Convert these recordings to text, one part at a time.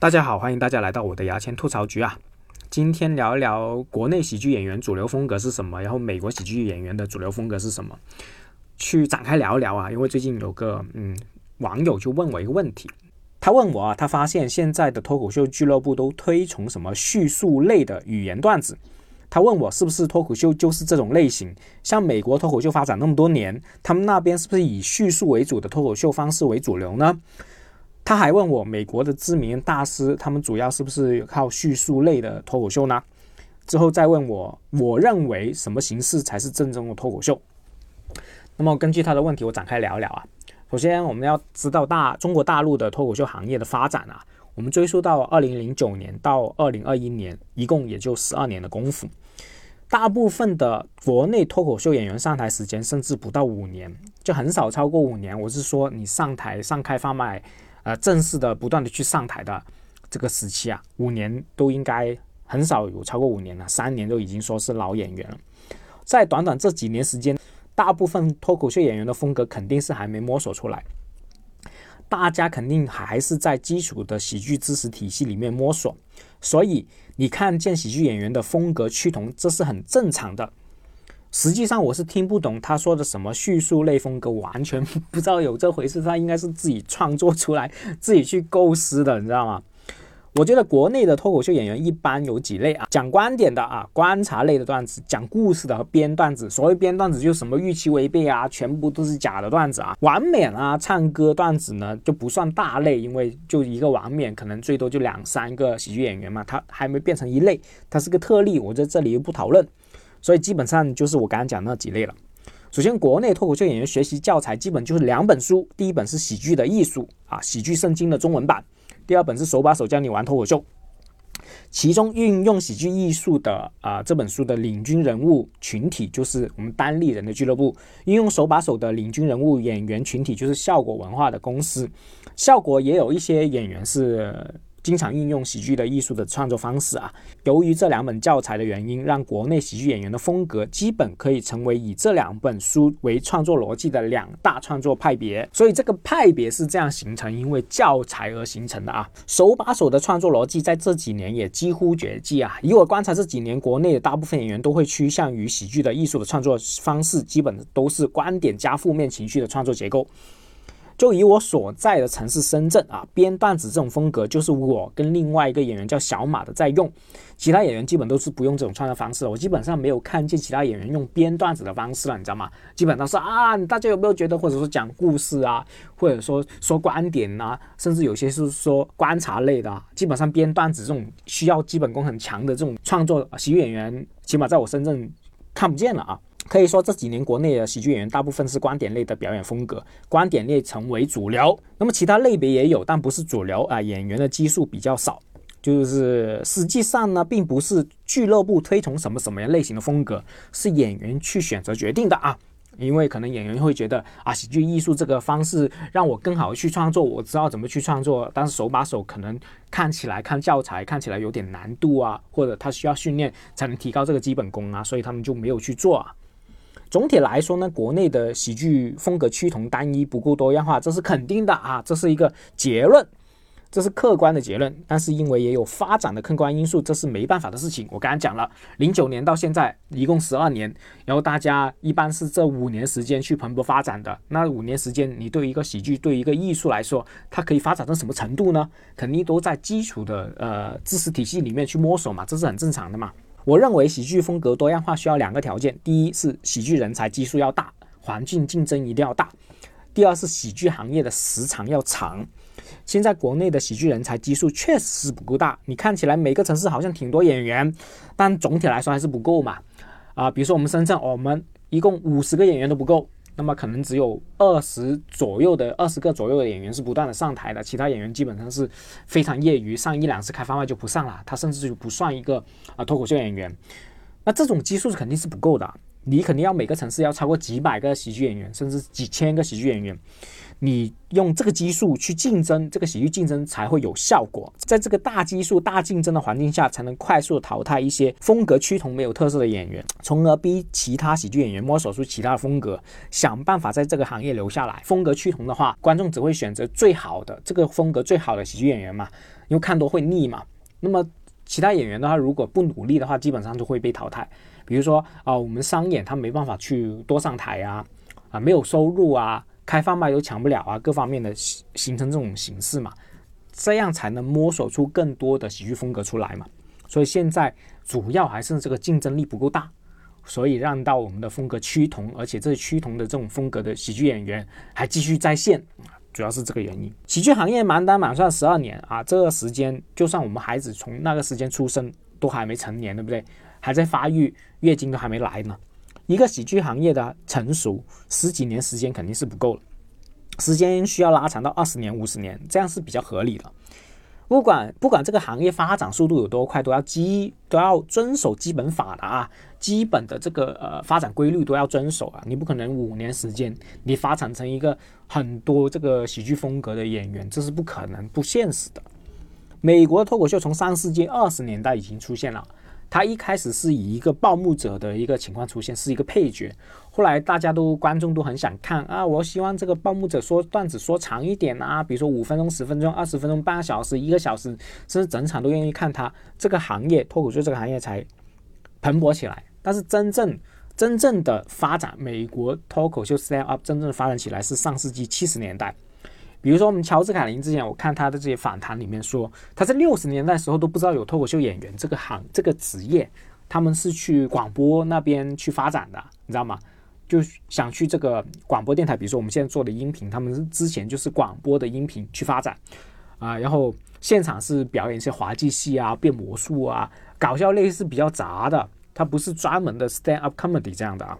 大家好，欢迎大家来到我的牙签吐槽局啊！今天聊一聊国内喜剧演员主流风格是什么，然后美国喜剧演员的主流风格是什么，去展开聊一聊啊！因为最近有个嗯网友就问我一个问题，他问我啊，他发现现在的脱口秀俱乐部都推崇什么叙述类的语言段子，他问我是不是脱口秀就是这种类型？像美国脱口秀发展那么多年，他们那边是不是以叙述为主的脱口秀方式为主流呢？他还问我，美国的知名大师他们主要是不是靠叙述类的脱口秀呢？之后再问我，我认为什么形式才是正宗的脱口秀？那么根据他的问题，我展开聊一聊啊。首先，我们要知道大中国大陆的脱口秀行业的发展啊，我们追溯到二零零九年到二零二一年，一共也就十二年的功夫。大部分的国内脱口秀演员上台时间甚至不到五年，就很少超过五年。我是说，你上台上开放麦。呃，正式的不断的去上台的这个时期啊，五年都应该很少有超过五年了，三年都已经说是老演员了。在短短这几年时间，大部分脱口秀演员的风格肯定是还没摸索出来，大家肯定还是在基础的喜剧知识体系里面摸索，所以你看见喜剧演员的风格趋同，这是很正常的。实际上我是听不懂他说的什么叙述类风格，完全不知道有这回事。他应该是自己创作出来，自己去构思的，你知道吗？我觉得国内的脱口秀演员一般有几类啊，讲观点的啊，观察类的段子，讲故事的和编段子。所谓编段子，就什么预期违背啊，全部都是假的段子啊。王冕啊，唱歌段子呢就不算大类，因为就一个王冕，可能最多就两三个喜剧演员嘛，他还没变成一类，他是个特例，我在这里又不讨论。所以基本上就是我刚刚讲那几类了。首先，国内脱口秀演员学习教材基本就是两本书，第一本是《喜剧的艺术》啊，喜剧圣经的中文版；第二本是手把手教你玩脱口秀。其中运用喜剧艺术的啊这本书的领军人物群体就是我们单立人的俱乐部，运用手把手的领军人物演员群体就是效果文化的公司。效果也有一些演员是。经常运用喜剧的艺术的创作方式啊，由于这两本教材的原因，让国内喜剧演员的风格基本可以成为以这两本书为创作逻辑的两大创作派别。所以这个派别是这样形成，因为教材而形成的啊。手把手的创作逻辑在这几年也几乎绝迹啊。以我观察，这几年国内的大部分演员都会趋向于喜剧的艺术的创作方式，基本都是观点加负面情绪的创作结构。就以我所在的城市深圳啊，编段子这种风格，就是我跟另外一个演员叫小马的在用，其他演员基本都是不用这种创作方式。我基本上没有看见其他演员用编段子的方式了，你知道吗？基本上是啊，大家有没有觉得，或者说讲故事啊，或者说说观点啊，甚至有些是说观察类的，基本上编段子这种需要基本功很强的这种创作喜剧演员，起码在我深圳看不见了啊。可以说这几年国内的喜剧演员大部分是观点类的表演风格，观点类成为主流。那么其他类别也有，但不是主流啊。演员的基数比较少，就是实际上呢，并不是俱乐部推崇什么什么样类型的风格，是演员去选择决定的啊。因为可能演员会觉得啊，喜剧艺术这个方式让我更好的去创作，我知道怎么去创作，但是手把手可能看起来看教材看起来有点难度啊，或者他需要训练才能提高这个基本功啊，所以他们就没有去做啊。总体来说呢，国内的喜剧风格趋同、单一、不够多样化，这是肯定的啊，这是一个结论，这是客观的结论。但是因为也有发展的客观因素，这是没办法的事情。我刚刚讲了，零九年到现在一共十二年，然后大家一般是这五年时间去蓬勃发展的。那五年时间，你对一个喜剧、对一个艺术来说，它可以发展到什么程度呢？肯定都在基础的呃知识体系里面去摸索嘛，这是很正常的嘛。我认为喜剧风格多样化需要两个条件：第一是喜剧人才基数要大，环境竞争一定要大；第二是喜剧行业的时长要长。现在国内的喜剧人才基数确实是不够大，你看起来每个城市好像挺多演员，但总体来说还是不够嘛。啊，比如说我们深圳，我们一共五十个演员都不够。那么可能只有二十左右的二十个左右的演员是不断的上台的，其他演员基本上是非常业余，上一两次开发麦就不上了，他甚至就不算一个啊脱口秀演员。那这种基数是肯定是不够的，你肯定要每个城市要超过几百个喜剧演员，甚至几千个喜剧演员。你用这个基数去竞争，这个喜剧竞争才会有效果。在这个大基数、大竞争的环境下，才能快速淘汰一些风格趋同、没有特色的演员，从而逼其他喜剧演员摸索出其他的风格，想办法在这个行业留下来。风格趋同的话，观众只会选择最好的这个风格最好的喜剧演员嘛。因为看多会腻嘛。那么其他演员的话，如果不努力的话，基本上就会被淘汰。比如说啊，我们商演他没办法去多上台啊，啊没有收入啊，开放麦都抢不了啊，各方面的形成这种形式嘛，这样才能摸索出更多的喜剧风格出来嘛。所以现在主要还是这个竞争力不够大，所以让到我们的风格趋同，而且这趋同的这种风格的喜剧演员还继续在线。主要是这个原因，喜剧行业满打满算十二年啊，这个时间就算我们孩子从那个时间出生都还没成年，对不对？还在发育，月经都还没来呢。一个喜剧行业的成熟，十几年时间肯定是不够了，时间需要拉长到二十年、五十年，这样是比较合理的。不管不管这个行业发展速度有多快，都要基都要遵守基本法的啊，基本的这个呃发展规律都要遵守啊。你不可能五年时间你发展成一个很多这个喜剧风格的演员，这是不可能不现实的。美国脱口秀从上世纪二十年代已经出现了。他一开始是以一个报幕者的一个情况出现，是一个配角。后来大家都观众都很想看啊，我希望这个报幕者说段子说长一点啊，比如说五分钟、十分钟、二十分钟、半个小时、一个小时，甚至整场都愿意看他。这个行业脱口秀这个行业才蓬勃起来。但是真正真正的发展，美国脱口秀 stand up 真正发展起来是上世纪七十年代。比如说，我们乔治·凯林之前，我看他的这些访谈里面说，他在六十年代时候都不知道有脱口秀演员这个行这个职业，他们是去广播那边去发展的，你知道吗？就想去这个广播电台，比如说我们现在做的音频，他们之前就是广播的音频去发展啊，然后现场是表演一些滑稽戏啊、变魔术啊、搞笑类是比较杂的，它不是专门的 stand up comedy 这样的啊。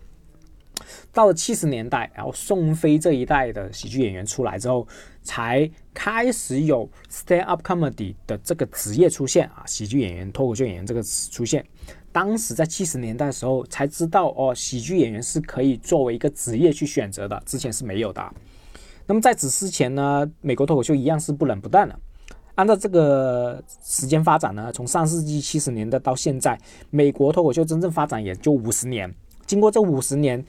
到了七十年代，然后宋飞这一代的喜剧演员出来之后，才开始有 stand up comedy 的这个职业出现啊，喜剧演员、脱口秀演员这个词出现。当时在七十年代的时候，才知道哦，喜剧演员是可以作为一个职业去选择的，之前是没有的。那么在此之前呢，美国脱口秀一样是不冷不淡的。按照这个时间发展呢，从上世纪七十年代到现在，美国脱口秀真正发展也就五十年。经过这五十年。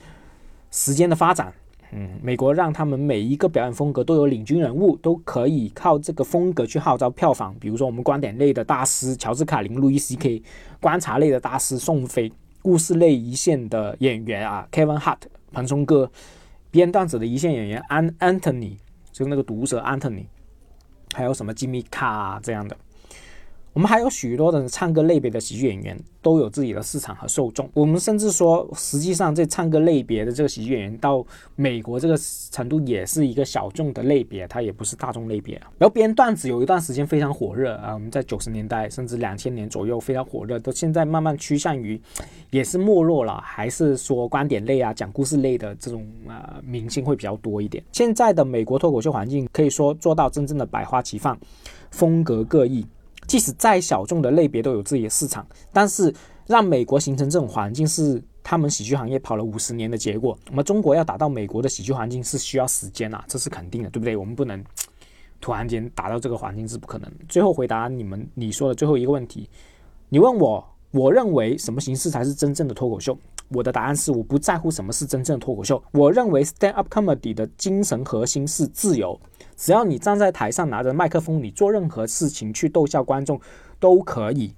时间的发展，嗯，美国让他们每一个表演风格都有领军人物，都可以靠这个风格去号召票房。比如说，我们观点类的大师乔治·卡林、路易 C.K.，观察类的大师宋飞，故事类一线的演员啊，Kevin Hart、蓬松哥，编段子的一线演员安 Anthony，就那个毒舌 Anthony，还有什么 Jimmy K 这样的。我们还有许多的唱歌类别的喜剧演员都有自己的市场和受众。我们甚至说，实际上这唱歌类别的这个喜剧演员到美国这个程度也是一个小众的类别，它也不是大众类别。然后编段子有一段时间非常火热啊，我们在九十年代甚至两千年左右非常火热，到现在慢慢趋向于也是没落了，还是说观点类啊、讲故事类的这种呃明星会比较多一点。现在的美国脱口秀环境可以说做到真正的百花齐放，风格各异。即使再小众的类别都有自己的市场，但是让美国形成这种环境是他们喜剧行业跑了五十年的结果。我们中国要达到美国的喜剧环境是需要时间啊，这是肯定的，对不对？我们不能突然间达到这个环境是不可能。最后回答你们你说的最后一个问题，你问我，我认为什么形式才是真正的脱口秀？我的答案是我不在乎什么是真正的脱口秀。我认为 stand up comedy 的精神核心是自由。只要你站在台上拿着麦克风，你做任何事情去逗笑观众都可以。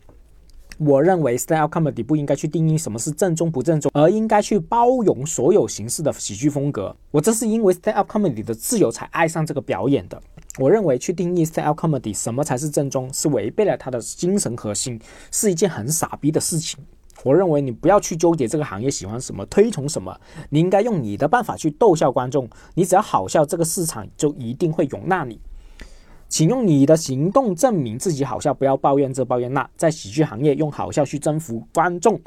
我认为 stand up comedy 不应该去定义什么是正宗不正宗，而应该去包容所有形式的喜剧风格。我这是因为 stand up comedy 的自由才爱上这个表演的。我认为去定义 stand up comedy 什么才是正宗，是违背了它的精神核心，是一件很傻逼的事情。我认为你不要去纠结这个行业喜欢什么，推崇什么，你应该用你的办法去逗笑观众。你只要好笑，这个市场就一定会容纳你。请用你的行动证明自己好笑，不要抱怨这抱怨那。在喜剧行业，用好笑去征服观众，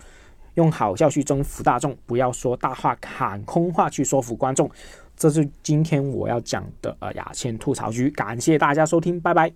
用好笑去征服大众，不要说大话喊空话去说服观众。这是今天我要讲的呃雅倩吐槽局，感谢大家收听，拜拜。